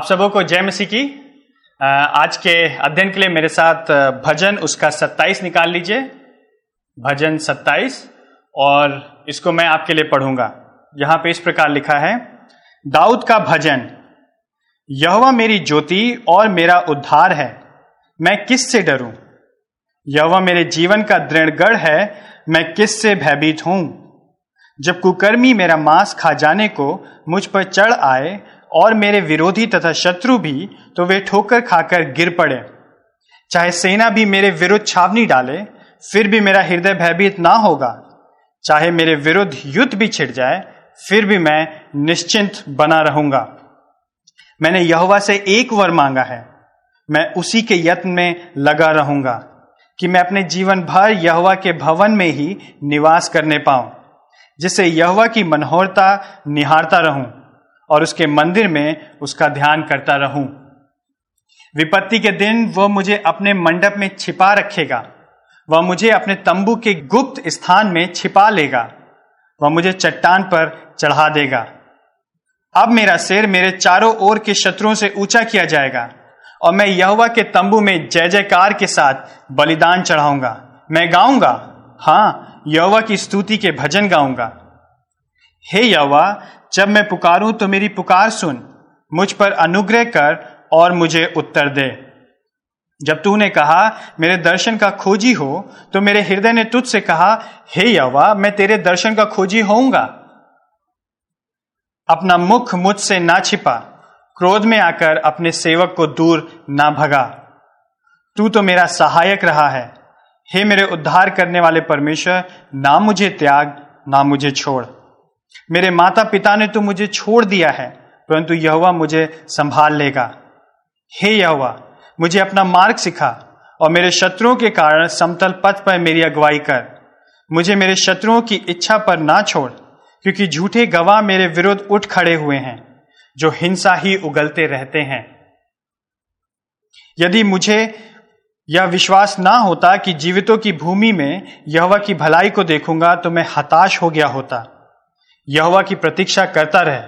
आप सबों को जय मसीह की। आज के अध्ययन के लिए मेरे साथ भजन उसका 27 निकाल लीजिए। भजन 27 और इसको मैं आपके लिए पढ़ूँगा। यहाँ पे इस प्रकार लिखा है, दाऊद का भजन, यहोवा मेरी ज्योति और मेरा उद्धार है, मैं किस से डरूं? यहोवा मेरे जीवन का दृढ़गढ़ है, मैं किस से भयभीत हूँ? जब कुकर्मी मेरा मांस खा जाने को मुझ पर चढ़ आए और मेरे विरोधी तथा शत्रु भी तो वे ठोकर खाकर गिर पड़े। चाहे सेना भी मेरे विरुद्ध छावनी डाले, फिर भी मेरा हृदय भयभीत ना होगा। चाहे मेरे विरुद्ध युद्ध भी छिड़ जाए, फिर भी मैं निश्चिंत बना रहूँगा। मैंने यहोवा से एक वर मांगा है। मैं उसी के यत्न में लगा रहूँगा, कि मैं अपने जीवन भर यहोवा के भवन में ही निवास करने पाऊँ, जिससे यहोवा की मनोहरता निहारता रहूँ। और उसके मंदिर में उसका ध्यान करता रहूँ। विपत्ति के दिन वह मुझे अपने मंडप में छिपा रखेगा। वह मुझे अपने तंबू के गुप्त स्थान में छिपा लेगा। वह मुझे चट्टान पर चढ़ा देगा। अब मेरा सिर मेरे चारों ओर के शत्रुओं से ऊँचा किया जाएगा और मैं यहोवा के तंबू में जय जयकार के साथ बलिदान चढ़ाऊँगा। मैं गाऊँगा? हाँ यहोवा की स्तुति के भजन गाऊँगा। हे यहोवा जब मैं पुकारूं तो मेरी पुकार सुन, मुझ पर अनुग्रह कर और मुझे उत्तर दे। जब तूने कहा, मेरे दर्शन का खोजी हो तो मेरे हृदय ने तुझसे कहा, हे यहोवा, मैं तेरे दर्शन का खोजी होऊँगा। अपना मुख मुझसे ना छिपा, क्रोध में आकर अपने सेवक को दूर ना भगा। तू तो मेरा सहायक रहा है। हे मेरे उद्धार करने वाले परमेश्वर, ना मुझे त्याग, ना मुझे छोड़। मेरे माता पिता ने तो मुझे छोड़ दिया है, परंतु यहोवा मुझे संभाल लेगा। हे यहोवा, मुझे अपना मार्ग सिखा और मेरे शत्रुओं के कारण समतल पथ पर मेरी अगुवाई कर। मुझे मेरे शत्रुओं की इच्छा पर ना छोड़, क्योंकि झूठे गवाह मेरे विरुद्ध उठ खड़े हुए हैं, जो हिंसा ही उगलते रहते हैं। यदि मुझे यह विश्वास ना होता कि जीवितों की भूमि में यहवा की भलाई को देखूँगा तो मैं हताश हो गया होता। यहोवा की प्रतीक्षा करता रहे।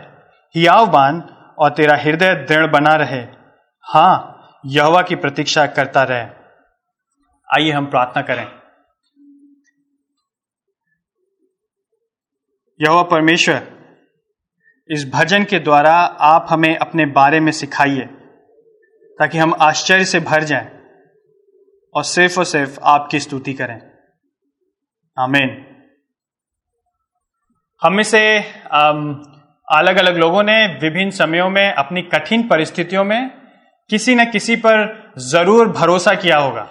हियावबान और तेरा हृदय दृढ़ बना रहे। हाँ, यहोवा की प्रतीक्षा करता रहे। आइए हम प्रार्थना करें। यहोवा परमेश्वर, इस भजन के द्वारा आप हमें अपने बारे में सिखाइए, ताकि हम आश्चर्य से भर जाएँ और सिर्फ़ और सिर्फ़ आपकी स्तुति करें। आमीन। हम में से अलग अलग लोगों ने विभिन्न समयों में, अपनी कठिन परिस्थितियों में किसी न किसी पर ज़रूर भरोसा किया होगा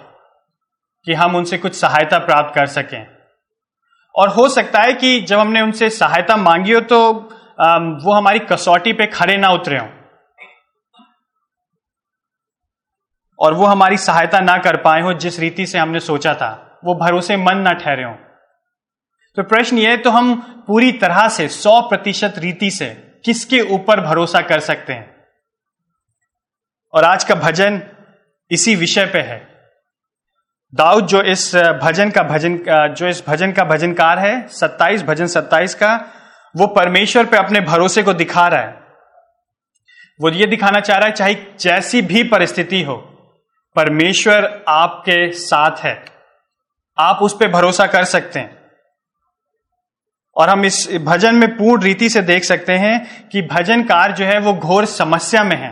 कि हम उनसे कुछ सहायता प्राप्त कर सकें। और हो सकता है कि जब हमने उनसे सहायता मांगी हो तो वो हमारी कसौटी पे खड़े ना उतरे हों। और वो हमारी सहायता ना कर पाए हो जिस रीति से हमने सोचा था। वो भरोसेमंद ना ठहरे हों। तो प्रश्न ये तो हम पूरी तरह से, सौ प्रतिशत रीति से किसके ऊपर भरोसा कर सकते हैं? और आज का भजन इसी विषय पे है। दाऊद जो इस भजन का भजन जो इस भजन का भजनकार है 27 भजन 27 का, वो परमेश्वर पे अपने भरोसे को दिखा रहा है। वो ये दिखाना चाह रहा है, चाहे जैसी भी परिस्थिति हो, परमेश्वर आपके साथ है। आप उस पर भरोसा कर सकते हैं। और हम इस भजन में पूर्ण रीति से देख सकते हैं कि भजनकार जो है वो घोर समस्या में है।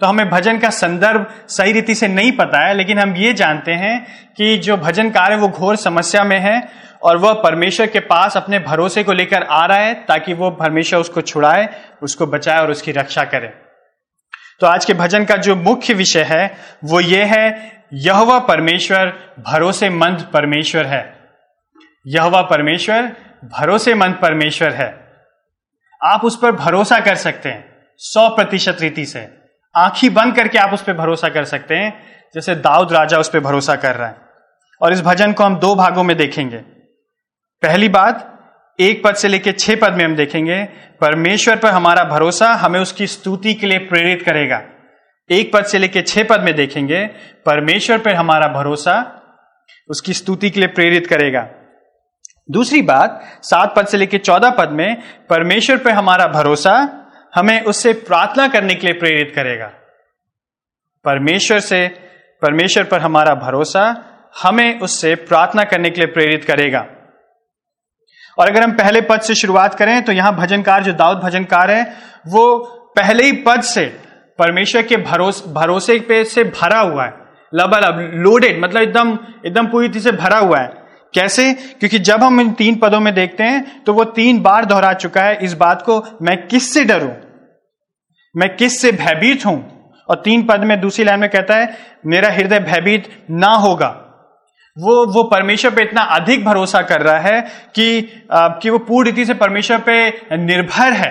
तो हमें भजन का संदर्भ सही रीति से नहीं पता है, लेकिन हम ये जानते हैं कि जो भजनकार है वो घोर समस्या में है और वह परमेश्वर के पास अपने भरोसे को लेकर आ रहा है ताकि वो परमेश्वर उसको छुड़ाए, उसको बचाए और उसकी रक्षा करे। तो आज के भजन का जो मुख्य विषय है, वो ये है, यहवा परमेश्वर भरोसेमंद परमेश्वर है। यहवा परमेश्वर भरोसेमंद परमेश्वर है। आप उस पर भरोसा कर सकते हैं, सौ प्रतिशत रीति से। आंखी बंद करके आप उस पर भरोसा कर सकते हैं, जैसे दाऊद राजा उस पर भरोसा कर रहा है। और इस भजन को हम दो भागों में देखेंगे। पहली बात, एक पद से लेकर छह पद में हम देखेंगे, परमेश्वर पर हमारा भरोसा हमें उसकी स्तुति के लिए प्रेरित करेगा। एक पद से लेकर छह पद में देखेंगे, परमेश्वर पर हमारा भरोसा उसकी स्तुति के लिए प्रेरित करेगा। दूसरी बात, सात पद से लेकर चौदह पद में परमेश्वर पर हमारा भरोसा हमें उससे प्रार्थना करने के लिए प्रेरित करेगा। परमेश्वर से, परमेश्वर पर हमारा भरोसा हमें उससे प्रार्थना करने के लिए प्रेरित करेगा। और अगर हम पहले पद से शुरुआत करें तो यहाँ भजनकार, जो दाऊद भजनकार है, वो पहले ही पद से परमेश्वर के भरोसे भरोसे पे से भरा हुआ है। लबालब लोडेड मतलब एकदम एकदम पूरी तरह से भरा हुआ है। कैसे? क्योंकि जब हम इन तीन पदों में देखते हैं तो वो तीन बार दोहरा चुका है इस बात को मैं किससे डरूं? मैं किस से भयभीत हूँ? और तीन पद में दूसरी लाइन में कहता है मेरा हृदय भयभीत ना होगा। वो वो परमेश्वर पे इतना अधिक भरोसा कर रहा है कि आ, कि वो पूरी रीति से परमेश्वर पे निर्भर है।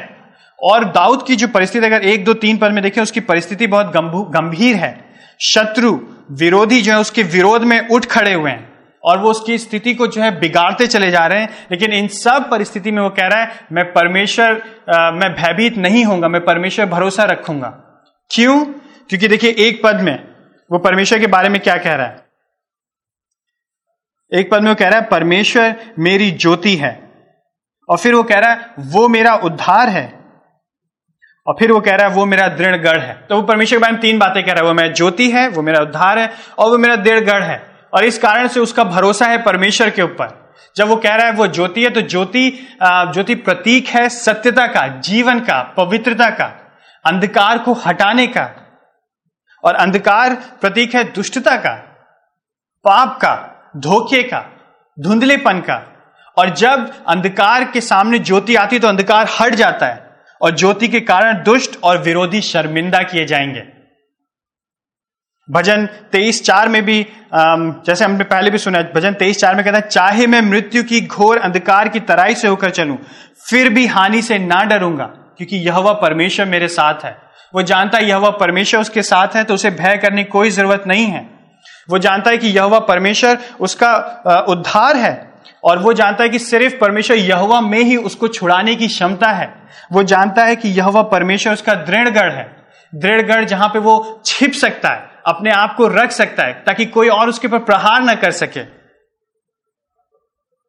और दाऊद की जो परिस्थिति अगर एक दो तीन पद में देखें उसकी परिस्थिति बहुत गंभीर है। शत्रु विरोधी जो है उसके विरोध में उठ खड़े हुए हैं। और वो उसकी स्थिति को जो है बिगाड़ते चले जा रहे हैं। लेकिन इन सब परिस्थिति में वो कह रहा है, मैं परमेश्वर मैं भयभीत नहीं होऊँगा, मैं परमेश्वर भरोसा रखूँगा। क्यों? क्योंकि देखिए, एक पद में वो परमेश्वर के बारे में क्या कह रहा है? एक पद में वो कह रहा है, परमेश्वर मेरी ज्योति है। और फिर वो कह रहा है, वो मेरा उद्धार है। और फिर वो कह रहा है, वो मेरा दृढ़ गढ़ है। तो वो परमेश्वर के बारे में तीन बातें कह रहा है, वो मेरा ज्योति है, वो मेरा उद्धार है और वो मेरा दृढ़ गढ़ है। और इस कारण से उसका भरोसा है परमेश्वर के ऊपर। जब वो कह रहा है वो ज्योति है तो ज्योति ज्योति प्रतीक है सत्यता का, जीवन का, पवित्रता का, अंधकार को हटाने का, और अंधकार प्रतीक है दुष्टता का, पाप का, धोखे का, धुंधलेपन का। और जब अंधकार के सामने ज्योति आती तो अंधकार हट जाता है, और ज्योति के कारण दुष्ट और विरोधी शर्मिंदा किए जाएँगे। भजन तेईस चार में भी जैसे हमने पहले भी सुना भजन तेईस चार में कहता है, चाहे मैं मृत्यु की घोर अंधकार की तराई से होकर चलूँ, फिर भी हानि से ना डरूँगा, क्योंकि यह परमेश्वर मेरे साथ है। वो जानता है यह परमेश्वर उसके साथ है तो उसे भय करने की कोई ज़रूरत नहीं है। वो जानता है कि यह परमेश्वर उसका उद्धार है, और वो जानता है कि सिर्फ़ परमेश्वर यहवा में ही उसको छुड़ाने की क्षमता है। वो जानता है कि यह परमेश्वर उसका दृढ़गढ़ है। दृढ़गढ़ जहाँ पे वो छिप सकता है। अपने आप को रख सकता है, ताकि कोई और उसके ऊपर प्रहार न कर सके।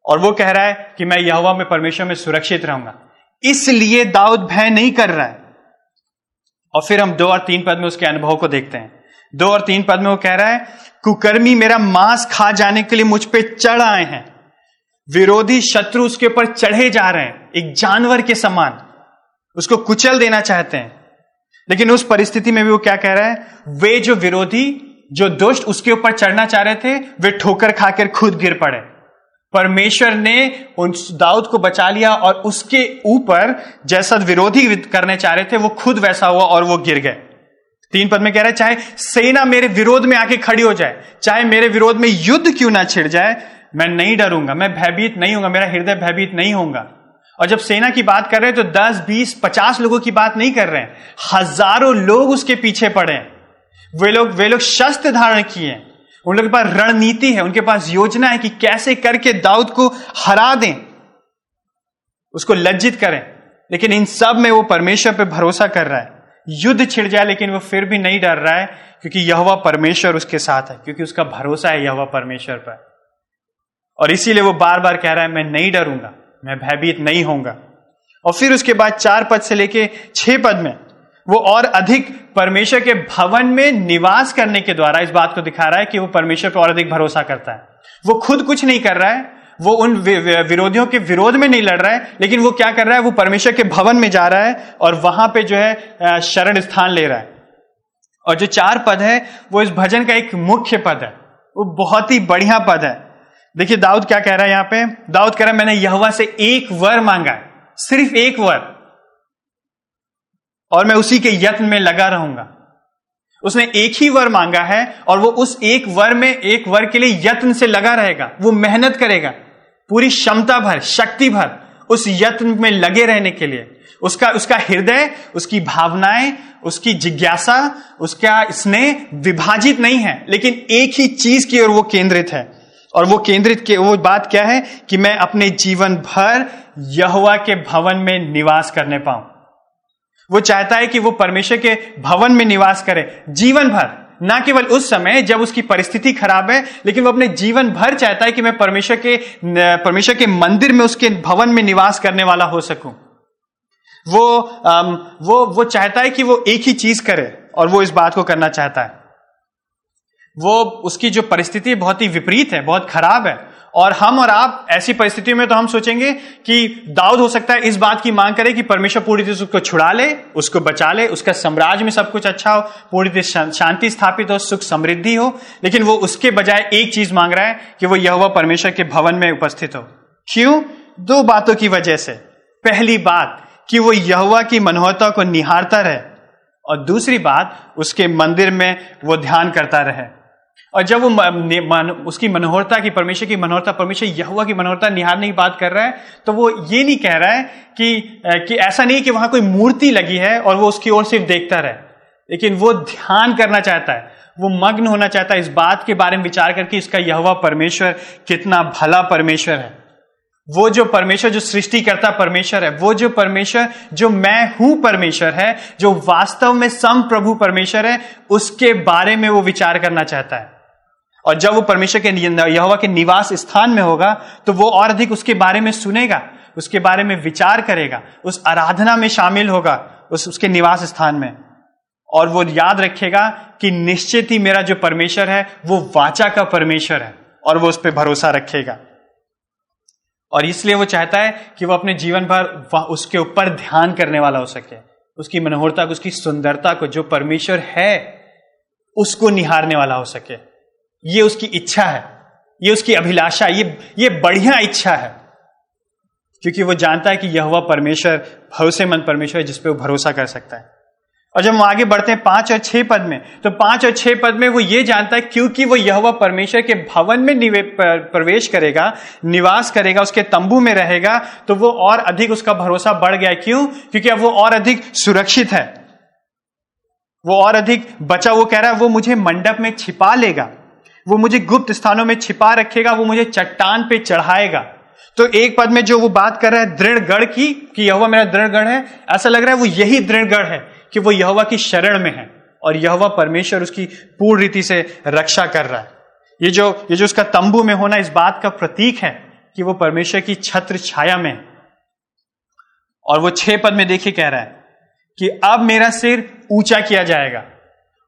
और वो कह रहा है कि मैं यहवा में, परमेश्वर में सुरक्षित रहूँगा। इसलिए दाऊद भय नहीं कर रहा है। और फिर हम दो और तीन पद में उसके अनुभव को देखते हैं। दो और तीन पद में वो कह रहा है, कुकर्मी मेरा मांस खा जाने के लिए मुझ पर चढ़ आए हैं। विरोधी शत्रु उसके ऊपर चढ़े जा रहे हैं, एक जानवर के समान। उसको कुचल देना चाहते हैं। लेकिन उस परिस्थिति में भी वो क्या कह रहा है? वे जो विरोधी, जो दुष्ट उसके ऊपर चढ़ना चाह रहे थे, वे ठोकर खाकर खुद गिर पड़े। परमेश्वर ने उन दाऊद को बचा लिया और उसके ऊपर जैसा विरोधी करने चाह रहे थे, वो खुद वैसा हुआ और वो गिर गए। तीन पद में कह रहे चाहे सेना मेरे विरोध में आके खड़ी हो जाए, चाहे मेरे विरोध में युद्ध क्यों ना छिड़ जाए, मैं नहीं डरूँगा, मैं भयभीत नहीं होगा, मेरा हृदय भयभीत नहीं होगा और जब सेना की बात कर रहे हैं तो दस, बीस, पचास लोगों की बात नहीं कर रहे हैं। हज़ारों लोग उसके पीछे पड़े हैं। वे लोग वे लोग शस्त्र धारण किए उन लोगों के पास रणनीति है, उनके पास योजना है कि कैसे करके दाऊद को हरा दें। उसको लज्जित करें। लेकिन इन सब में वो परमेश्वर पर भरोसा कर रहा है। युद्ध छिड़ जाए, लेकिन वो फिर भी नहीं डर रहा है, क्योंकि यह परमेश्वर उसके साथ है, क्योंकि उसका भरोसा है यह परमेश्वर पर। और इसीलिए वो बार बार कह रहा है, मैं नहीं डरूँगा। मैं भयभीत नहीं होऊँगा। और फिर उसके बाद चार पद से लेके छह पद में, वो और अधिक परमेश्वर के भवन में निवास करने के द्वारा इस बात को दिखा रहा है कि वो परमेश्वर पर और अधिक भरोसा करता है। वो खुद कुछ नहीं कर रहा है, वो उन विरोधियों के विरोध में नहीं लड़ रहा है, लेकिन वो क्या कर रहा है, वो परमेश्वर के भवन में जा रहा है और वहाँ पे जो है शरण स्थान ले रहा है। और जो चार पद है, वो इस भजन का एक मुख्य पद है। वो बहुत ही बढ़िया पद है। देखिए, दाऊद क्या कह रहा है यहाँ पे? दाऊद कह रहा है, मैंने यहवा से एक वर मांगा है। सिर्फ़ एक वर। और मैं उसी के यत्न में लगा रहूँगा। उसने एक ही वर मांगा है और वो उस एक वर में, एक वर के लिए यत्न से लगा रहेगा। वो मेहनत करेगा। पूरी क्षमता भर, शक्ति भर उस यत्न में लगे रहने के लिए। उसका उसका हृदय, उसकी भावनाएँ, उसकी जिज्ञासा, उसका स्नेह विभाजित नहीं है। लेकिन एक ही चीज़ की ओर वो केंद्रित है। और वो केंद्रित के, वो बात क्या है कि मैं अपने जीवन भर यहुआ के भवन में निवास करने पाऊँ। वो चाहता है कि वो परमेश्वर के भवन में निवास करे, जीवन भर। ना केवल उस समय जब उसकी परिस्थिति खराब है, लेकिन वो अपने जीवन भर चाहता है कि मैं परमेश्वर के परमेश्वर के मंदिर में उसके भवन में निवास करने वाला हो सकूँ। वो वो वो चाहता है कि वो एक ही चीज़ करे और वो इस बात को करना चाहता है। वो उसकी जो परिस्थिति बहुत ही विपरीत है, बहुत खराब है। और हम और आप ऐसी परिस्थितियों में तो हम सोचेंगे कि दाऊद हो सकता है इस बात की मांग करे कि परमेश्वर पूरी तरह से उसको छुड़ा ले, उसको बचा ले, उसका साम्राज्य में सब कुछ अच्छा हो, पूरी तरह शांति स्थापित हो, सुख समृद्धि हो। लेकिन वो उसके बजाय एक चीज़ मांग रहा है कि वो यह परमेश्वर के भवन में उपस्थित हो। क्यों? दो बातों की वजह से। पहली बात, कि वो यहुआ की मनोहरता को निहारता रहे। और दूसरी बात, उसके मंदिर में वो ध्यान करता रहे। और जब वो मन, उसकी मनोहरता की परमेश्वर की मनोहरता परमेश्वर यहुआ की मनोहरता निहारने की बात कर रहा है तो वो ये नहीं कह रहा है कि कि ऐसा नहीं कि वहाँ कोई मूर्ति लगी है और वो उसकी ओर सिर्फ़ देखता रहे। लेकिन वो ध्यान करना चाहता है। वो मग्न होना चाहता है इस बात के बारे में विचार करके इसका यहुआ परमेश्वर कितना भला परमेश्वर है। वो जो परमेश्वर, जो सृष्टि करता परमेश्वर है, वो जो परमेश्वर, जो मैं हूँ परमेश्वर है, जो वास्तव में सम प्रभु परमेश्वर है, उसके बारे में वो विचार करना चाहता है। और जब वो परमेश्वर के यहोवा के निवास स्थान में होगा तो वो और अधिक उसके बारे में सुनेगा, उसके बारे में विचार करेगा, उस आराधना में शामिल होगा, उस, उसके निवास स्थान में। और वो याद रखेगा कि निश्चित ही मेरा जो परमेश्वर है, वो वाचा का परमेश्वर है, और वो उस पर भरोसा रखेगा। और इसलिए वो चाहता है कि वो अपने जीवन भर उसके ऊपर ध्यान करने वाला हो सके। उसकी मनोहरता को उसकी सुंदरता को, जो परमेश्वर है, उसको निहारने वाला हो सके। ये उसकी इच्छा है। ये उसकी अभिलाषा, ये ये बढ़िया इच्छा है। क्योंकि वो जानता है कि यह वह परमेश्वर, भरोसेमंद परमेश्वर है जिसपे वो भरोसा कर सकता है। और जब हम आगे बढ़ते हैं पाँच और छह पद में तो पाँच और छह पद में वो ये जानता है क्योंकि वो यह परमेश्वर के भवन में प्रवेश करेगा, निवास करेगा, उसके तंबू में रहेगा तो वो और अधिक उसका भरोसा बढ़ गया। क्यों? क्योंकि अब वो और अधिक सुरक्षित है। वो और अधिक बचा, वो कह रहा है, वो मुझे मंडप में छिपा लेगा, वो मुझे गुप्त स्थानों में छिपा रखेगा, वो मुझे चट्टान पे चढ़ाएगा। तो एक पद में जो वो बात कर रहा है दृढ़ गढ़ की, कि यह मेरा दृढ़ गढ़ है, ऐसा लग रहा है वो यही दृढ़ गढ़ है। कि वो यहवा की शरण में है और यहवा परमेश्वर उसकी पूर्ण रीति से रक्षा कर रहा है। ये जो ये जो उसका तंबू में होना इस बात का प्रतीक है कि वो परमेश्वर की छत्र छाया में और वो छह पद में देखिए कह रहा है कि अब मेरा सिर ऊँचा किया जाएगा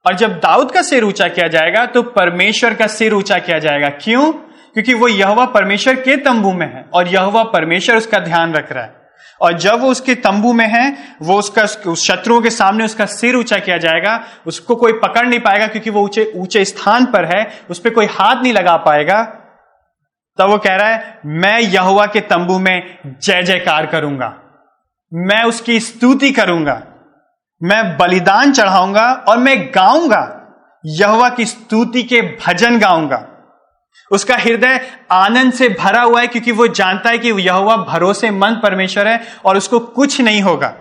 और जब दाऊद का सिर ऊँचा किया जाएगा तो परमेश्वर का सिर ऊँचा किया जाएगा। क्यों? क्योंकि वो यहवा परमेश्वर के तंबू में है और यहवा परमेश्वर उसका ध्यान रख रहा है। और जब वो उसके तंबू में है, वो उसका, उस शत्रुओं के सामने उसका सिर ऊँचा किया जाएगा, उसको कोई पकड़ नहीं पाएगा क्योंकि वो ऊँचे ऊँचे स्थान पर है, उस पर कोई हाथ नहीं लगा पाएगा, तब वो कह रहा है, मैं यहुआ के तंबू में जय जयकार करूँगा। मैं उसकी स्तुति करूँगा। मैं बलिदान चढ़ाऊँगा और मैं गाऊँगा। यहुआ की स्तुति के भजन गाऊँगा। उसका हृदय आनंद से भरा हुआ है क्योंकि वो जानता है कि यह भरोसेमंद परमेश्वर है और उसको कुछ नहीं होगा।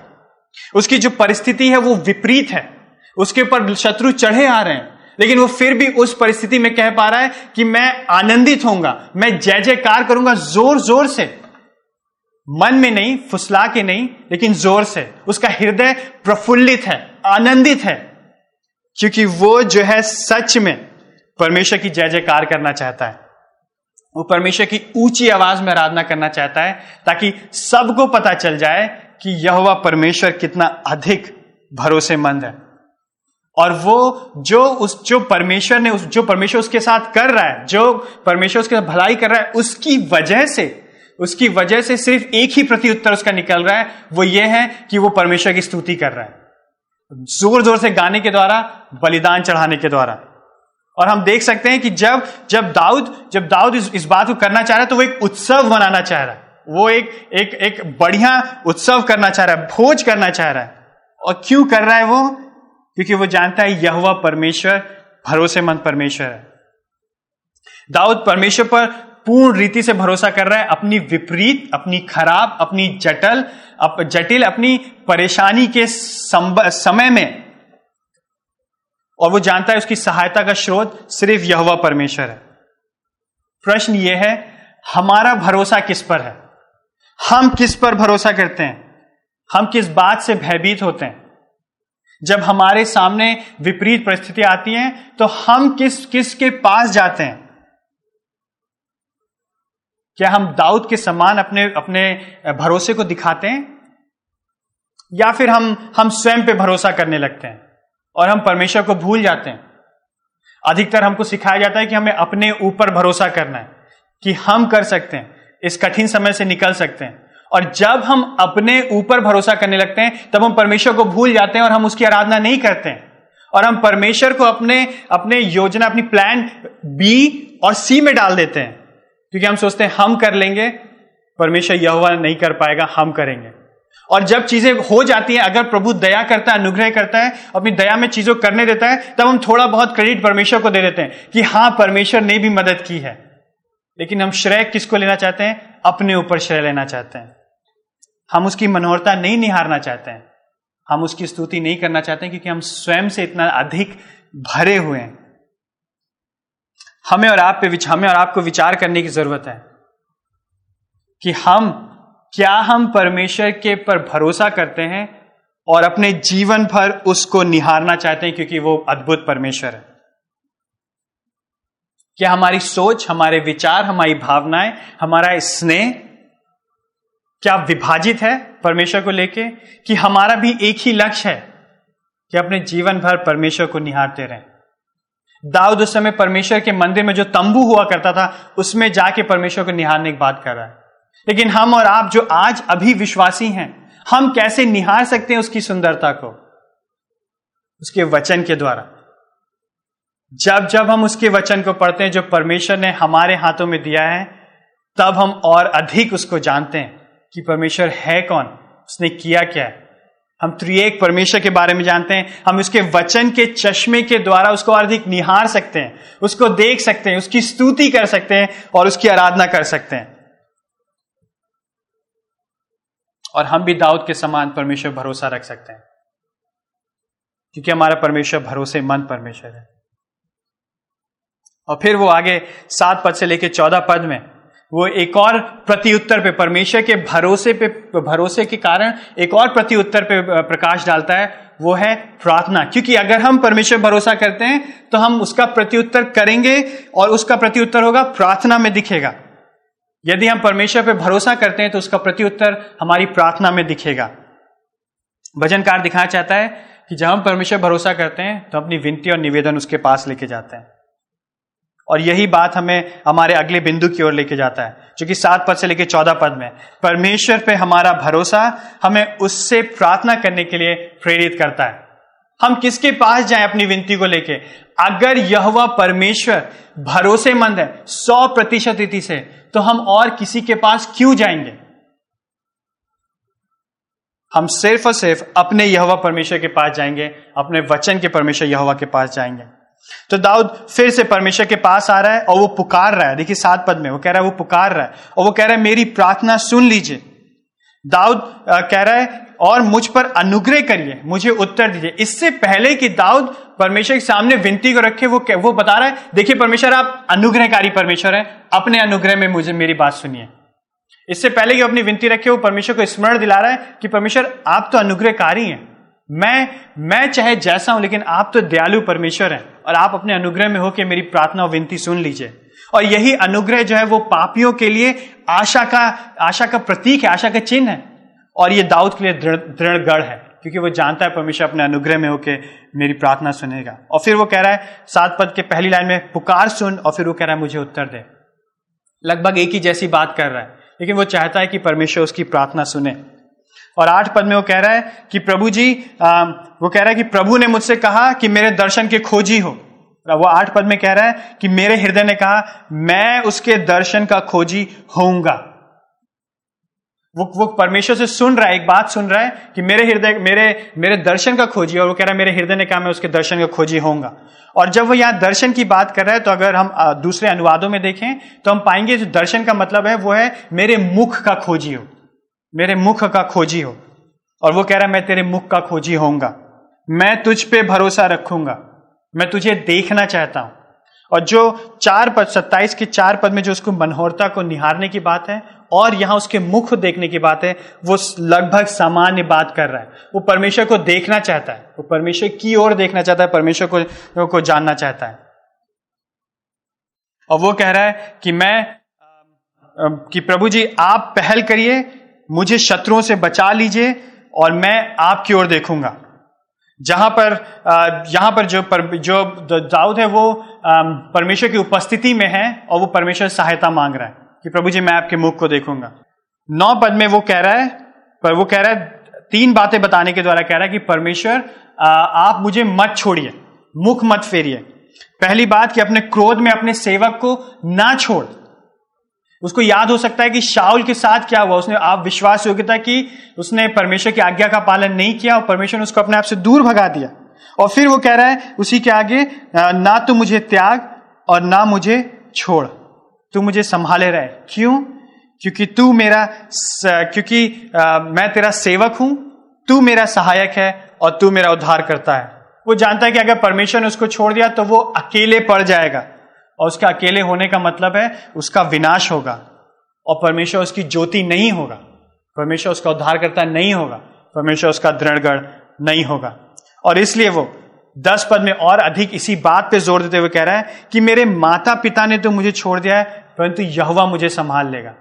उसकी जो परिस्थिति है वो विपरीत है। उसके ऊपर शत्रु चढ़े आ रहे हैं। लेकिन वो फिर भी उस परिस्थिति में कह पा रहा है कि मैं आनंदित होऊँगा, मैं जय जयकार करूँगा ज़ोर ज़ोर से। मन में नहीं, फुसला के नहीं, लेकिन ज़ोर से। उसका हृदय प्रफुल्लित है, आनंदित है। क्योंकि वो जो है सच में परमेश्वर की जय जयकार करना चाहता है। वो परमेश्वर की ऊँची आवाज़ में आराधना करना चाहता है ताकि सबको पता चल जाए कि यह परमेश्वर कितना अधिक भरोसेमंद है। और वो जो उस, जो परमेश्वर ने उस, जो परमेश्वर उसके साथ कर रहा है, जो परमेश्वर उसके साथ भलाई कर रहा है, उसकी वजह से, उसकी वजह से सिर्फ़ एक ही प्रति उत्तर उसका निकल रहा है, वो ये है कि वो परमेश्वर की स्तुति कर रहा है। ज़ोर ज़ोर से गाने के द्वारा, बलिदान चढ़ाने के द्वारा। और हम देख सकते हैं कि जब जब दाऊद जब दाऊद इस, इस बात को करना चाह रहा है तो वो एक उत्सव मनाना चाह रहा है। वो एक एक एक बढ़िया उत्सव करना चाह रहा है भोज करना चाह रहा है। और क्यों कर रहा है वो? क्योंकि वो जानता है यह परमेश्वर भरोसेमंद परमेश्वर है। दाऊद परमेश्वर पर पूर्ण रीति से भरोसा कर रहा है अपनी विपरीत अपनी खराब अपनी जटल अप, जटिल अपनी परेशानी के समय में। और वो जानता है उसकी सहायता का स्रोत सिर्फ़ यह परमेश्वर है। प्रश्न यह है, हमारा भरोसा किस पर है? हम किस पर भरोसा करते हैं? हम किस बात से भयभीत होते हैं? जब हमारे सामने विपरीत परिस्थिति आती है तो हम किस किस के पास जाते हैं? क्या हम दाऊद के समान अपने अपने भरोसे को दिखाते हैं? या फिर हम हम स्वयं पे भरोसा करने लगते हैं? और हम परमेश्वर को भूल जाते हैं। अधिकतर हमको सिखाया जाता है कि हमें अपने ऊपर भरोसा करना है, कि हम कर सकते हैं, इस कठिन समय से निकल सकते हैं। और जब हम अपने ऊपर भरोसा करने लगते हैं, तब हम परमेश्वर को भूल जाते हैं और हम उसकी आराधना नहीं करते हैं। और हम परमेश्वर को अपने अपने योजना, अपनी प्लान बी और सी में डाल देते हैं, क्योंकि हम सोचते हैं, हम कर लेंगे, परमेश्वर यह नहीं कर पाएगा, हम करेंगे। और जब चीज़ें हो जाती हैं, अगर प्रभु दया करता है, अनुग्रह करता है, अपनी दया में चीज़ों करने देता है, तब हम थोड़ा बहुत क्रेडिट परमेश्वर को दे देते हैं कि हाँ परमेश्वर ने भी मदद की है। लेकिन हम श्रेय किसको लेना चाहते हैं? अपने ऊपर श्रेय लेना चाहते हैं। हम उसकी मनोहरता नहीं निहारना चाहते हैं। हम उसकी स्तुति नहीं करना चाहते हैं, क्योंकि हम स्वयं से इतना अधिक भरे हुए हैं। हमें और आप पे हमें और आपको विचार करने की ज़रूरत है कि हम क्या हम परमेश्वर के पर भरोसा करते हैं और अपने जीवन भर उसको निहारना चाहते हैं क्योंकि वो अद्भुत परमेश्वर है? क्या हमारी सोच, हमारे विचार, हमारी भावनाएँ, हमारा स्नेह क्या विभाजित है परमेश्वर को लेके कि हमारा भी एक ही लक्ष्य है कि अपने जीवन भर परमेश्वर को निहारते रहें? दाऊद उस समय परमेश्वर के मंदिर में जो तंबू हुआ करता था, उसमें जाके परमेश्वर को निहारने की बात कर रहा है। लेकिन हम और आप जो आज अभी विश्वासी हैं, हम कैसे निहार सकते हैं उसकी सुंदरता को? उसके वचन के द्वारा। जब जब हम उसके वचन को पढ़ते हैं, जो परमेश्वर ने हमारे हाथों में दिया है, तब हम और अधिक उसको जानते हैं कि परमेश्वर है कौन, उसने किया क्या है। हम त्रिएक परमेश्वर के बारे में जानते हैं, हम उसके वचन के चश्मे के द्वारा उसको और अधिक निहार सकते हैं, उसको देख सकते हैं, उसकी स्तुति कर सकते हैं और उसकी आराधना कर सकते हैं। और हम भी दाऊद के समान परमेश्वर भरोसा रख सकते हैं। क्योंकि हमारा परमेश्वर भरोसेमंद परमेश्वर है। और फिर वो आगे सात पद से लेकर चौदह पद में, वो एक और प्रत्युत्तर पे, परमेश्वर के भरोसे पे, भरोसे के कारण एक और प्रत्युत्तर पे प्रकाश डालता है, वो है प्रार्थना। क्योंकि अगर हम परमेश्वर भरोसा करते हैं तो हम उसका प्रत्युत्तर करेंगे और उसका प्रत्युत्तर होगा, प्रार्थना में दिखेगा। यदि हम परमेश्वर पर भरोसा करते हैं तो उसका प्रत्युत्तर हमारी प्रार्थना में दिखेगा। भजनकार दिखाना चाहता है कि जब हम परमेश्वर भरोसा करते हैं तो अपनी विनती और निवेदन उसके पास लेके जाते हैं। और यही बात हमें हमारे अगले बिंदु की ओर लेके जाता है, जो कि सात पद से लेकर चौदह पद में, परमेश्वर पे हमारा भरोसा हमें उससे प्रार्थना करने के लिए प्रेरित करता है। हम किसके पास जाएँ अपनी विनती को लेके? अगर यह परमेश्वर भरोसेमंद है, सौ प्रतिशत रीति से तो हम और किसी के पास क्यों जाएँगे? हम सिर्फ़ और सिर्फ़ अपने यहवा परमेश्वर के पास जाएँगे, अपने वचन के परमेश्वर यहवा के पास जाएँगे। तो दाऊद फिर से परमेश्वर के पास आ रहा है और वो पुकार रहा है। देखिए सात पद में, वो कह रहा है, वो पुकार रहा है और वो कह रहा है, मेरी प्रार्थना सुन लीजिए। दाऊद कह रहा है, और मुझ पर अनुग्रह करिए, मुझे उत्तर दीजिए। इससे पहले कि दाऊद परमेश्वर के सामने विनती को रखे, वो वो बता रहा है, देखिए परमेश्वर, आप अनुग्रहकारी परमेश्वर है, अपने अनुग्रह में मुझे, मेरी बात सुनिए। इससे पहले कि अपनी विनती रखे, वो परमेश्वर को स्मरण दिला रहा है कि परमेश्वर, आप तो अनुग्रहकारी हैं। मैं मैं चाहे जैसा हूँ, लेकिन आप तो दयालु परमेश्वर हैं और आप अपने अनुग्रह में होकर मेरी प्रार्थना और विनती सुन लीजिए। और यही अनुग्रह जो है वो पापियों के लिए आशा का आशा का प्रतीक है आशा का चिन्ह है। और ये दाऊद के लिए दृढ़ गढ़ है क्योंकि वो जानता है परमेश्वर अपने अनुग्रह में होकर मेरी प्रार्थना सुनेगा। और फिर वो कह रहा है सात पद के पहली लाइन में पुकार सुन और फिर वो कह रहा है मुझे उत्तर दे। लगभग एक ही जैसी बात कर रहा है लेकिन वो चाहता है कि परमेश्वर उसकी प्रार्थना सुने। और आठ पद में वो कह रहा है कि प्रभु जी आ, वो कह रहा है कि प्रभु ने मुझसे कहा कि मेरे दर्शन के खोजी हो। वो आठ पद में कह रहा है कि मेरे हृदय ने कहा, मैं उसके दर्शन का खोजी होऊँगा। वो वो परमेश्वर से सुन रहा है, एक बात सुन रहा है कि मेरे हृदय, मेरे मेरे दर्शन का खोजी, और वो कह रहा है, मेरे हृदय ने कहा, मैं उसके दर्शन का खोजी होऊँगा। और जब वो यहाँ दर्शन की बात कर रहा है तो अगर हम दूसरे अनुवादों में देखें तो हम पाएँगे जो दर्शन का मतलब है, वो है, मेरे मुख का खोजी हो। मेरे मुख का खोजी हो। और वो कह रहा है, मैं तेरे मुख का खोजी होऊँगा। मैं तुझ पे भरोसा रखूँगा। मैं तुझे देखना चाहता हूँ। और जो चार पद, सत्ताईस के चार पद में जो उसको मनोहरता को निहारने की बात है, और यहाँ उसके मुख देखने की बात है, वो लगभग सामान्य बात कर रहा है। वो परमेश्वर को देखना चाहता है। वो परमेश्वर की ओर देखना चाहता है, परमेश्वर को को जानना चाहता है। और वो कह रहा है कि मैं कि प्रभु जी, आप पहल करिए, मुझे शत्रुओं से बचा लीजिए, और मैं आपकी ओर देखूँगा। जहाँ पर यहाँ पर जो पर, जो दाऊद है वो परमेश्वर की उपस्थिति में है और वो परमेश्वर सहायता मांग रहा है कि प्रभु जी मैं आपके मुख को देखूँगा। नौ पद में वो कह रहा है पर वो कह रहा है तीन बातें बताने के द्वारा कह रहा है कि परमेश्वर आप मुझे मत छोड़िए मुख मत फेरिए। पहली बात कि अपने क्रोध में अपने सेवक को ना छोड़ उसको याद हो सकता है कि शाउल के साथ क्या हुआ। उसने आप विश्वास योग्यता की उसने परमेश्वर की आज्ञा का पालन नहीं किया और परमेश्वर ने उसको अपने आप से दूर भगा दिया। और फिर वो कह रहा है उसी के आगे ना तो मुझे त्याग और ना मुझे छोड़। तू मुझे संभाले रहे। क्यों? क्योंकि तू मेरा क्योंकि आ, मैं तेरा सेवक हूँ तू मेरा सहायक है और तू मेरा उद्धार करता है। वो जानता है कि अगर परमेश्वर ने उसको छोड़ दिया तो वो अकेले पड़ जाएगा। और उसका अकेले होने का मतलब है उसका विनाश होगा और परमेश्वर उसकी ज्योति नहीं होगा। परमेश्वर उसका उद्धार करता नहीं होगा। परमेश्वर उसका दृढ़गढ़ नहीं होगा। और इसलिए वो दस पद में और अधिक इसी बात पे ज़ोर देते हुए कह रहा है कि मेरे माता पिता ने तो मुझे छोड़ दिया है, परंतु यहवा मुझे संभाल लेगा।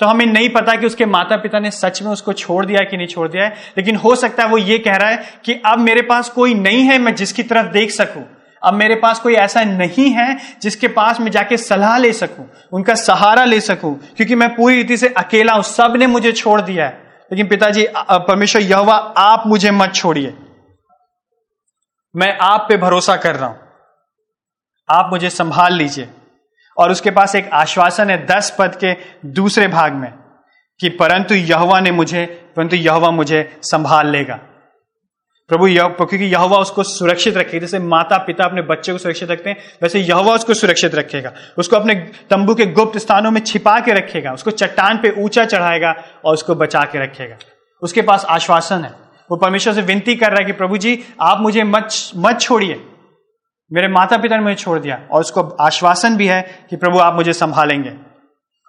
तो हमें नहीं पता कि उसके माता पिता ने सच में उसको छोड़ दिया कि नहीं छोड़ दिया है, लेकिन हो सकता है वो ये कह रहा है कि अब मेरे पास कोई नहीं है, मैं जिसकी तरफ़ देख सकूँ। अब मेरे पास कोई ऐसा नहीं है जिसके पास मैं जाके सलाह ले सकूँ, उनका सहारा ले सकूँ, क्योंकि मैं पूरी रीति से अकेला हूँ सबने मुझे छोड़ दिया है। लेकिन पिताजी परमेश्वर यहवा, आप मुझे मत छोड़िए। मैं आप पे भरोसा कर रहा हूँ। आप मुझे संभाल लीजिए। और उसके पास एक आश्वासन है दस पद के दूसरे भाग में कि परंतु यहवा ने मुझे, परंतु यहवा मुझे संभाल लेगा। प्रभु यह, क्योंकि यहवा उसको सुरक्षित रखेगा जैसे माता पिता अपने बच्चे को सुरक्षित रखते हैं, वैसे यहवा उसको सुरक्षित रखेगा। उसको अपने तंबू के गुप्त स्थानों में छिपा के रखेगा। उसको चट्टान पे ऊँचा चढ़ाएगा और उसको बचा के रखेगा। उसके पास आश्वासन है। वो परमेश्वर से विनती कर रहा है कि, प्रभु जी, आप मुझे मत मत छोड़िए। मेरे माता पिता ने मुझे छोड़ दिया। और उसको आश्वासन भी है कि, प्रभु, आप मुझे संभालेंगे।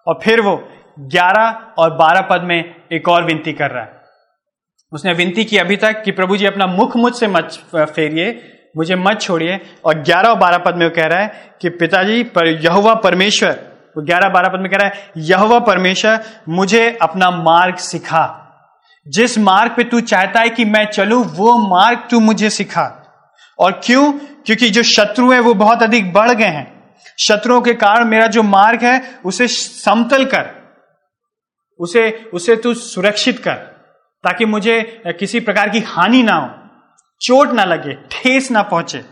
और फिर वो ग्यारह और बारह पद में एक और विनती कर रहा है। उसने विनती की अभी तक कि प्रभु जी अपना मुख मुझसे मत फेरिए, मुझे मत छोड़िए। और ग्यारह और बारह पद में वो कह रहा है कि पिताजी, पर यहुआ परमेश्वर, वो ग्यारह बारह पद में कह रहा है यहुआ परमेश्वर, मुझे अपना मार्ग सिखा। जिस मार्ग पे तू चाहता है कि मैं चलूँ, वो मार्ग तू मुझे सिखा। और क्यों? क्योंकि जो शत्रु है, वो बहुत अधिक बढ़ गए हैं। शत्रुओं के कारण मेरा जो मार्ग है, उसे समतल कर। उसे उसे तू सुरक्षित कर। ताकि मुझे किसी प्रकार की हानि ना हो, चोट ना लगे, ठेस ना पहुँचे।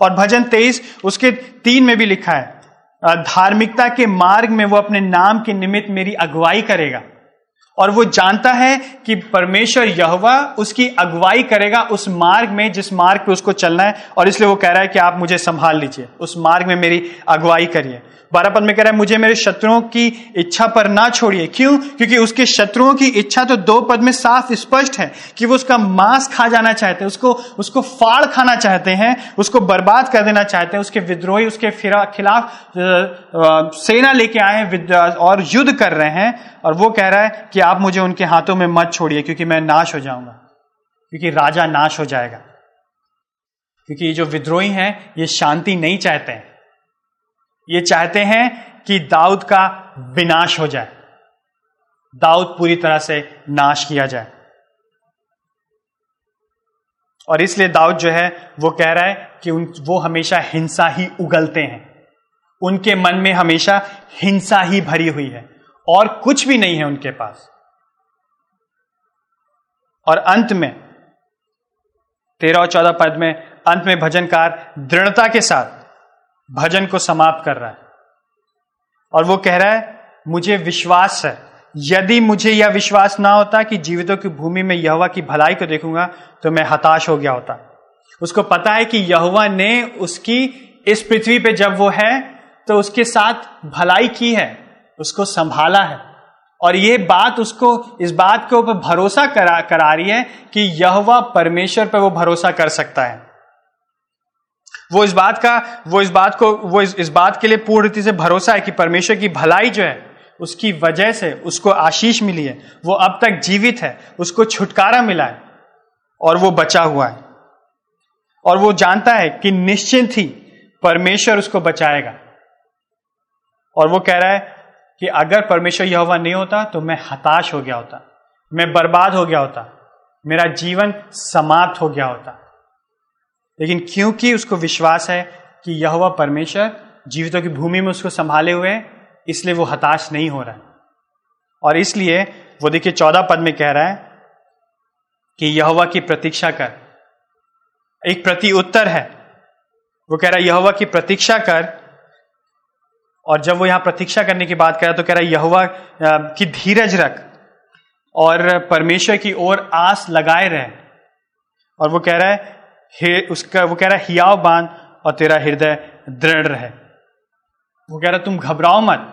और भजन तेईस, उसके तीन में भी लिखा है धार्मिकता के मार्ग में वो अपने नाम के निमित्त मेरी अगुवाई करेगा। और वो जानता है कि परमेश्वर यहवा उसकी अगुवाई करेगा उस मार्ग में जिस मार्ग पे उसको चलना है, और इसलिए वो कह रहा है कि आप मुझे संभाल लीजिए, उस मार्ग में मेरी अगुवाई करिए। बारह पद में कह रहा है, मुझे मेरे शत्रुओं की इच्छा पर ना छोड़िए। क्यों? क्योंकि उसके शत्रुओं की इच्छा तो दो पद में साफ़ स्पष्ट है कि वो उसका मांस खा जाना चाहते हैं, उसको उसको फाड़ खाना चाहते हैं, उसको बर्बाद कर देना चाहते हैं, उसके विद्रोही, उसके खिलाफ सेना लेके आए हैं और युद्ध कर रहे हैं, और वो कह रहा है कि आप मुझे उनके हाथों में मत छोड़िए, क्योंकि मैं नाश हो जाऊँगा। क्योंकि राजा नाश हो जाएगा। क्योंकि ये जो विद्रोही हैं, ये शांति नहीं चाहते हैं। ये चाहते हैं कि दाऊद का विनाश हो जाए। दाऊद पूरी तरह से नाश किया जाए। और इसलिए दाऊद जो है, वो कह रहा है कि उन, वो हमेशा हिंसा ही उगलते हैं। उनके मन में हमेशा हिंसा ही भरी हुई है। और कुछ भी नहीं है उनके पास। और अंत में, तेरह और चौदह पद में, अंत में भजनकार दृढ़ता के साथ भजन को समाप्त कर रहा है। और वो कह रहा है, मुझे विश्वास है। यदि मुझे यह विश्वास ना होता कि जीवितों की भूमि में यहवा की भलाई को देखूँगा तो मैं हताश हो गया होता। उसको पता है कि यहुआ ने उसकी, इस पृथ्वी पे जब वो है तो उसके साथ भलाई की है, उसको संभाला है। और ये बात उसको इस बात के ऊपर भरोसा करा करा रही है कि यह परमेश्वर पर वो भरोसा कर सकता है। वो इस बात का वो इस बात को वो इस, इस बात के लिए पूर्ण रीति से भरोसा है कि परमेश्वर की भलाई जो है उसकी वजह से उसको आशीष मिली है। वो अब तक जीवित है उसको छुटकारा मिला है और वो बचा हुआ है। और वो जानता है कि निश्चिंत ही परमेश्वर उसको बचाएगा। और वो कह रहा है कि अगर परमेश्वर यहोवा नहीं होता तो मैं हताश हो गया होता, मैं बर्बाद हो गया होता, मेरा जीवन समाप्त हो गया होता। लेकिन क्योंकि उसको विश्वास है कि यह परमेश्वर जीवितों की भूमि में उसको संभाले हुए इसलिए वो हताश नहीं हो रहा है। और इसलिए वो देखिए चौदह पद में कह रहा है कि यहवा की प्रतीक्षा कर। एक प्रति उत्तर है। वो कह रहा है, यहवा की प्रतीक्षा कर और जब वो यहाँ प्रतीक्षा करने की बात कर रहा तो कह रहा है, यहवा की धीरज रख और परमेश्वर की ओर आस लगाए रहे। और वो कह रहा है उसका, वो कह रहा है, हियाव बाँध और तेरा हृदय दृढ़ रहे। वो कह रहा तुम घबराओ मत,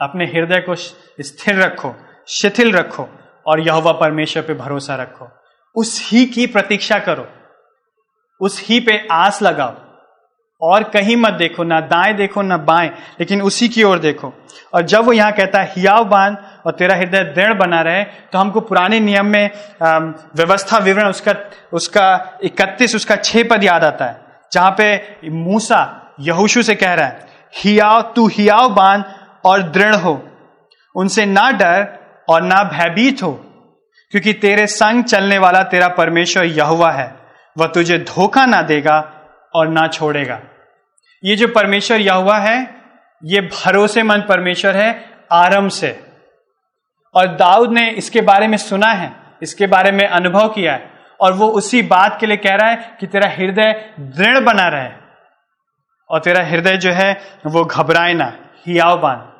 अपने हृदय को स्थिर रखो, शिथिल रखो और यह परमेश्वर पे भरोसा रखो। उस ही की प्रतीक्षा करो, उस ही पे आस लगाओ। और कहीं मत देखो, ना दाएँ देखो, ना बाएँ, लेकिन उसी की ओर देखो। और जब वो यहाँ कहता है, हियाव बाँध और तेरा हृदय दृढ़ बना रहे तो हमको पुराने नियम में व्यवस्था विवरण उसका उसका इकतीस, उसका छह पद याद आता है, जहाँ पे मूसा यहूशु से कह रहा है, हियाव, तू हियाव बाँध और दृढ़ हो। उनसे ना डर और ना भयभीत हो, क्योंकि तेरे संग चलने वाला तेरा परमेश्वर यहुआ है। वह तुझे धोखा ना देगा और ना छोड़ेगा। ये जो परमेश्वर यहुआ है, ये भरोसेमंद परमेश्वर है, आरंभ से। और दाऊद ने इसके बारे में सुना है, इसके बारे में अनुभव किया है, और वो उसी बात के लिए कह रहा है कि तेरा हृदय दृढ़ बना रहे, और तेरा हृदय जो है, वो घबराए ना हियाव बान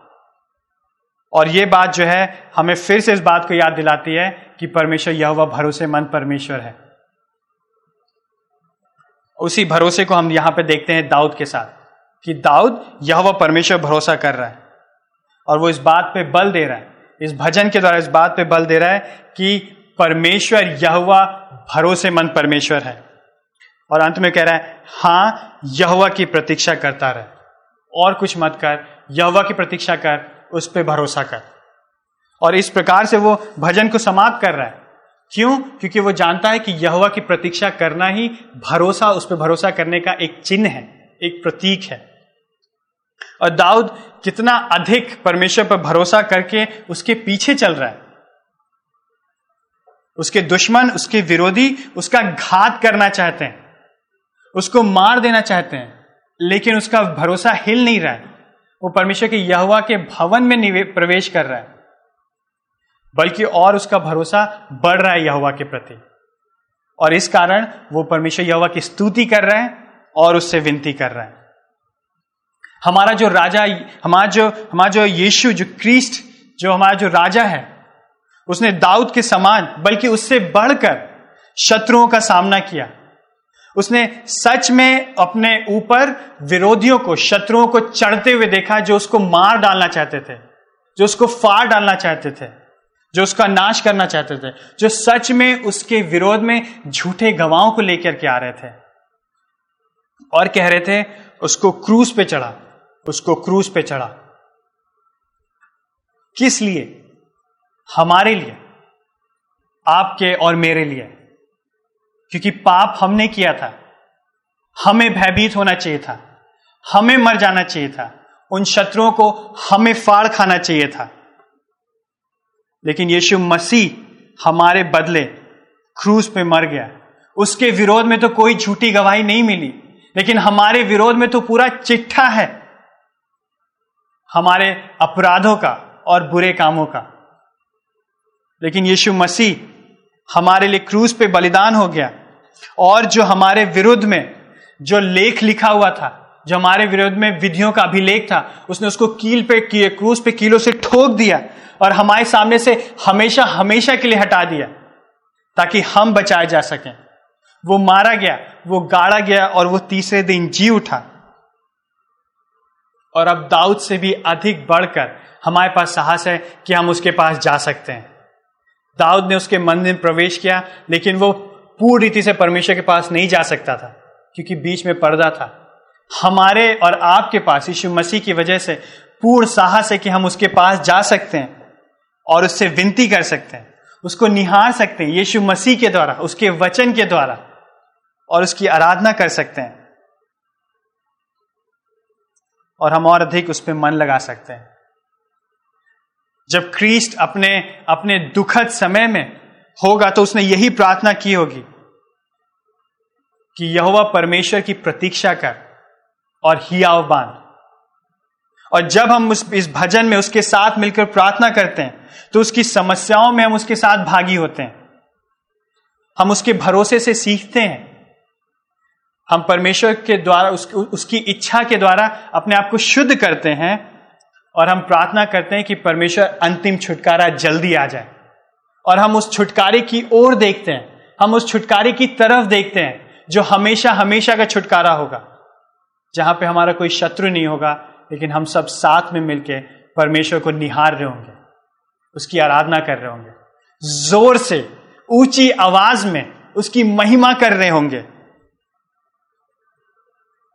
और ये बात जो है, हमें फिर से इस बात को याद दिलाती है कि परमेश्वर यह भरोसेमंद परमेश्वर है। उसी भरोसे को हम यहाँ पे देखते हैं दाऊद के साथ, कि दाऊद यह वह परमेश्वर भरोसा कर रहा है और वो इस बात पे बल दे रहा है, इस भजन के द्वारा इस बात पे बल दे रहा है कि परमेश्वर यह भरोसेमंद परमेश्वर है। और अंत में कह रहा है, हाँ, यहवा की प्रतीक्षा करता रहे। और कुछ मत कर, यहवा की प्रतीक्षा कर, उस पर भरोसा कर। और इस प्रकार से वो भजन को समाप्त कर रहा है। क्यों? क्योंकि वो जानता है कि यहवा की प्रतीक्षा करना ही भरोसा, उस पर भरोसा करने का एक चिन्ह है, एक प्रतीक है। और दाऊद कितना अधिक परमेश्वर पर भरोसा करके उसके पीछे चल रहा है। उसके दुश्मन, उसके विरोधी उसका घात करना चाहते हैं, उसको मार देना चाहते हैं, लेकिन उसका भरोसा हिल नहीं रहा है। वो परमेश्वर के यहवा के भवन में प्रवेश कर रहा है। बल्कि और उसका भरोसा बढ़ रहा है यहवा के प्रति। और इस कारण वो परमेश्वर यहवा की स्तुति कर रहे हैं और उससे विनती कर रहे हैं। हमारा जो राजा, हमारा जो हमारा जो यीशु, जो क्रिस्ट, जो हमारा जो राजा है, उसने दाऊद के समान, बल्कि उससे बढ़कर शत्रुओं का सामना किया। उसने सच में अपने ऊपर विरोधियों को, शत्रुओं को चढ़ते हुए देखा जो उसको मार डालना चाहते थे, जो उसको फाड़ डालना चाहते थे। जो उसका नाश करना चाहते थे, जो सच में उसके विरोध में झूठे गवाहों को लेकर के आ रहे थे। और कह रहे थे, उसको क्रूज पे चढ़ा, उसको क्रूज पे चढ़ा। किस लिए? हमारे लिए, आपके और मेरे लिए। क्योंकि पाप हमने किया था। हमें भयभीत होना चाहिए था। हमें मर जाना चाहिए था। उन शत्रुओं को हमें फाड़ खाना चाहिए था। लेकिन यीशु मसीह हमारे बदले क्रूज पे मर गया। उसके विरोध में तो कोई झूठी गवाही नहीं मिली, लेकिन हमारे विरोध में तो पूरा चिट्ठा है हमारे अपराधों का और बुरे कामों का। लेकिन यीशु मसीह हमारे लिए क्रूज पे बलिदान हो गया और जो हमारे विरुद्ध में जो लेख लिखा हुआ था जो हमारे विरोध में विधियों का अभिलेख था, उसने उसको कील पे किए क्रूज पे कीलों से ठोक दिया और हमारे सामने से हमेशा हमेशा के लिए हटा दिया, ताकि हम बचाए जा सकें। वो मारा गया, वो गाड़ा गया और वो तीसरे दिन जी उठा। और अब दाऊद से भी अधिक बढ़कर हमारे पास साहस है कि हम उसके पास जा सकते हैं। दाऊद ने उसके मंदिर में प्रवेश किया, लेकिन वो पूर्ण रीति से परमेश्वर के पास नहीं जा सकता था, क्योंकि बीच में पर्दा था। हमारे और आपके पास, यीशु मसीह की वजह से पूर्ण साहस है कि हम उसके पास जा सकते हैं और उससे विनती कर सकते हैं, उसको निहार सकते हैं, यीशु मसीह के द्वारा, उसके वचन के द्वारा और उसकी आराधना कर सकते हैं। और हम और अधिक उस पर मन लगा सकते हैं। जब क्रिस्ट अपने अपने दुखद समय में होगा तो उसने यही प्रार्थना की होगी कि यहोवा परमेश्वर की प्रतीक्षा कर। और बाँध और जब हम उस इस भजन में उसके साथ मिलकर प्रार्थना करते हैं तो उसकी समस्याओं में हम उसके साथ भागी होते हैं। हम उसके भरोसे से सीखते हैं। हम परमेश्वर के द्वारा उस, उसकी इच्छा के द्वारा अपने आप को शुद्ध करते हैं और हम प्रार्थना करते हैं कि परमेश्वर अंतिम छुटकारा जल्दी आ जाए। और हम उस छुटकारे की ओर देखते हैं। हम उस छुटकारे की तरफ़ देखते हैं जो हमेशा हमेशा का छुटकारा होगा। जहाँ पे हमारा कोई शत्रु नहीं होगा, लेकिन हम सब साथ में मिलके परमेश्वर को निहार रहे होंगे, उसकी आराधना कर रहे होंगे। ज़ोर से, ऊँची आवाज़ में उसकी महिमा कर रहे होंगे।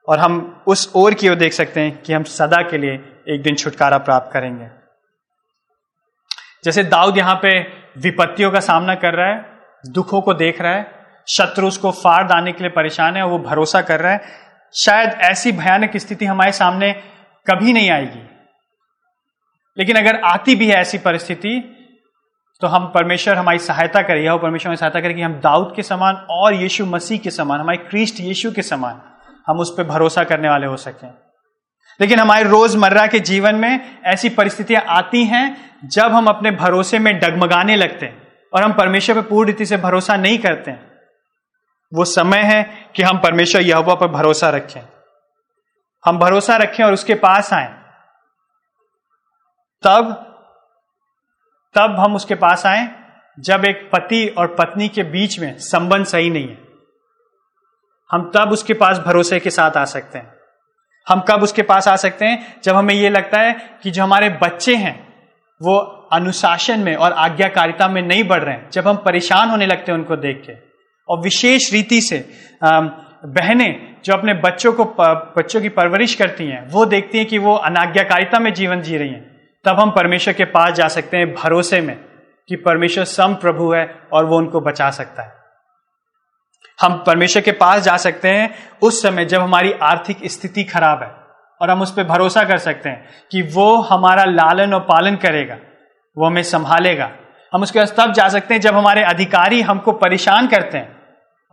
और हम उस ओर की ओर देख सकते हैं कि हम सदा के लिए एक दिन छुटकारा प्राप्त करेंगे। जैसे दाऊद यहाँ पे विपत्तियों का सामना कर रहा है, दुखों को देख रहा है, शत्रु उसको फाड़ दाने के लिए परेशान है और वो भरोसा कर रहा है शायद ऐसी भयानक स्थिति हमारे सामने कभी नहीं आएगी। लेकिन अगर आती भी है ऐसी परिस्थिति तो हम परमेश्वर हमारी सहायता करें। यह परमेश्वर हमारी सहायता करें कि हम दाऊद के समान और यीशु मसीह के समान, हमारे क्रिस्ट यीशु के समान, हम उस पर भरोसा करने वाले हो सकें। लेकिन हमारे रोज़मर्रा के जीवन में ऐसी परिस्थितियाँ आती हैं जब हम अपने भरोसे में डगमगाने लगते हैं और हम परमेश्वर पर पूर्ण रीति से भरोसा नहीं करते हैं। वो समय है कि हम परमेश्वर यहोवा पर भरोसा रखें। हम भरोसा रखें और उसके पास आए। तब तब हम उसके पास आए जब एक पति और पत्नी के बीच में संबंध सही नहीं है। हम तब उसके पास भरोसे के साथ आ सकते हैं। हम कब उसके पास आ सकते हैं? जब हमें यह लगता है कि जो हमारे बच्चे हैं, वो अनुशासन में और आज्ञाकारिता में नहीं बढ़ रहे हैं। जब हम परेशान होने लगते हैं उनको देख के। और विशेष रीति से बहनें जो अपने बच्चों को बच्चों की परवरिश करती हैं, वो देखती हैं कि वो अनाज्ञाकारिता में जीवन जी रही हैं। तब हम परमेश्वर के पास जा सकते हैं भरोसे में कि परमेश्वर सम प्रभु है और वो उनको बचा सकता है। हम परमेश्वर के पास जा सकते हैं उस समय जब हमारी आर्थिक स्थिति खराब है और हम उस पर भरोसा कर सकते हैं कि वो हमारा लालन और पालन करेगा, वो हमें संभालेगा। हम उसके पास तब जा सकते हैं जब हमारे अधिकारी हमको परेशान करते हैं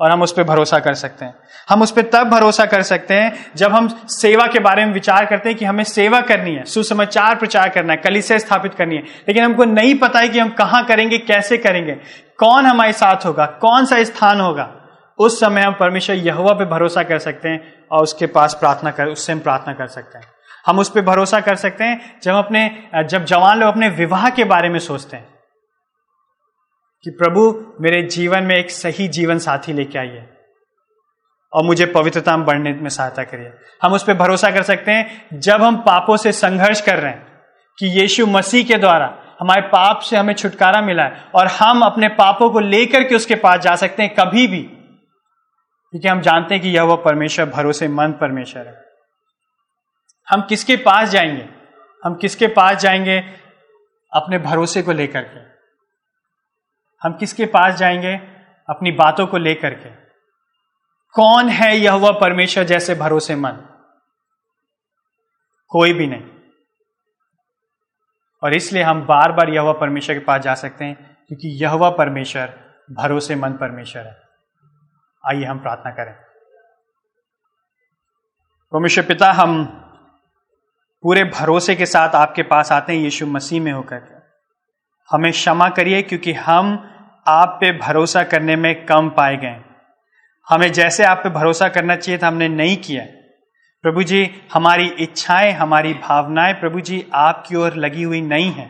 और हम उस पर भरोसा कर सकते हैं। हम उस पर तब भरोसा कर सकते हैं जब हम सेवा के बारे में विचार करते हैं कि हमें सेवा करनी है, सुसमाचार प्रचार करना है कलिसे स्थापित करनी है। लेकिन हमको नहीं पता है कि हम कहाँ करेंगे, कैसे करेंगे, कौन हमारे साथ होगा, कौन सा स्थान होगा। उस समय हम परमेश्वर यहुआ पे भरोसा कर सकते हैं और उसके पास प्रार्थना कर, उससे हम प्रार्थना कर सकते हैं। हम उस पर भरोसा कर सकते हैं जब अपने, जब जवान लोग अपने विवाह के बारे में सोचते हैं। कि प्रभु, मेरे जीवन में एक सही जीवन साथी लेके आइए। और मुझे पवित्रता में बढ़ने में सहायता करिए। हम उस पर भरोसा कर सकते हैं, जब हम पापों से संघर्ष कर रहे हैं, कि यीशु मसीह के द्वारा हमारे पाप से हमें छुटकारा मिला है, और हम अपने पापों को लेकर के उसके पास जा सकते हैं कभी भी। क्योंकि हम जानते हैं कि यह वह परमेश्वर, भरोसेमंद परमेश्वर है। हम किसके पास जाएँगे? हम किसके पास जाएँगे? अपने भरोसे को लेकर के। हम किसके पास जाएँगे? अपनी बातों को लेकर के। कौन है यह वह परमेश्वर जैसे भरोसेमंद? कोई भी नहीं। और इसलिए हम बार बार यह परमेश्वर के पास जा सकते हैं, क्योंकि यह परमेश्वर भरोसेमंद परमेश्वर है। आइए हम प्रार्थना करें। परमेश्वर पिता, हम पूरे भरोसे के साथ आपके पास आते हैं, यीशु मसीह में होकर हमें क्षमा करिए, क्योंकि हम आप पे भरोसा करने में कम पाए गए हमें जैसे आप पे भरोसा करना चाहिए था, हमने नहीं किया। प्रभु जी, हमारी इच्छाएँ, हमारी भावनाएँ प्रभु जी आपकी ओर लगी हुई नहीं है।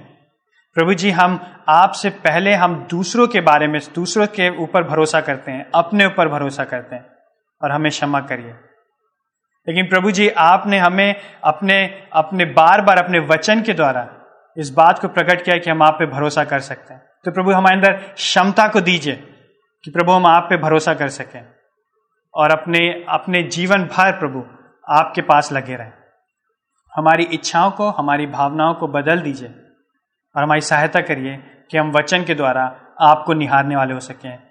प्रभु जी, हम आपसे पहले हम दूसरों के बारे में, दूसरों के ऊपर भरोसा करते हैं, अपने ऊपर भरोसा करते हैं और हमें क्षमा करिए। लेकिन प्रभु जी, आपने हमें अपने अपने बार बार अपने वचन के द्वारा इस बात को प्रकट किया कि हम आप पे भरोसा कर सकते हैं। तो प्रभु, हमारे अंदर क्षमता को दीजिए कि प्रभु, हम आप पे भरोसा कर सकें और अपने अपने जीवन भर प्रभु, आपके पास लगे रहें। हमारी इच्छाओं को, हमारी भावनाओं को बदल दीजिए और हमारी सहायता करिए कि हम वचन के द्वारा आपको निहारने वाले हो सकें।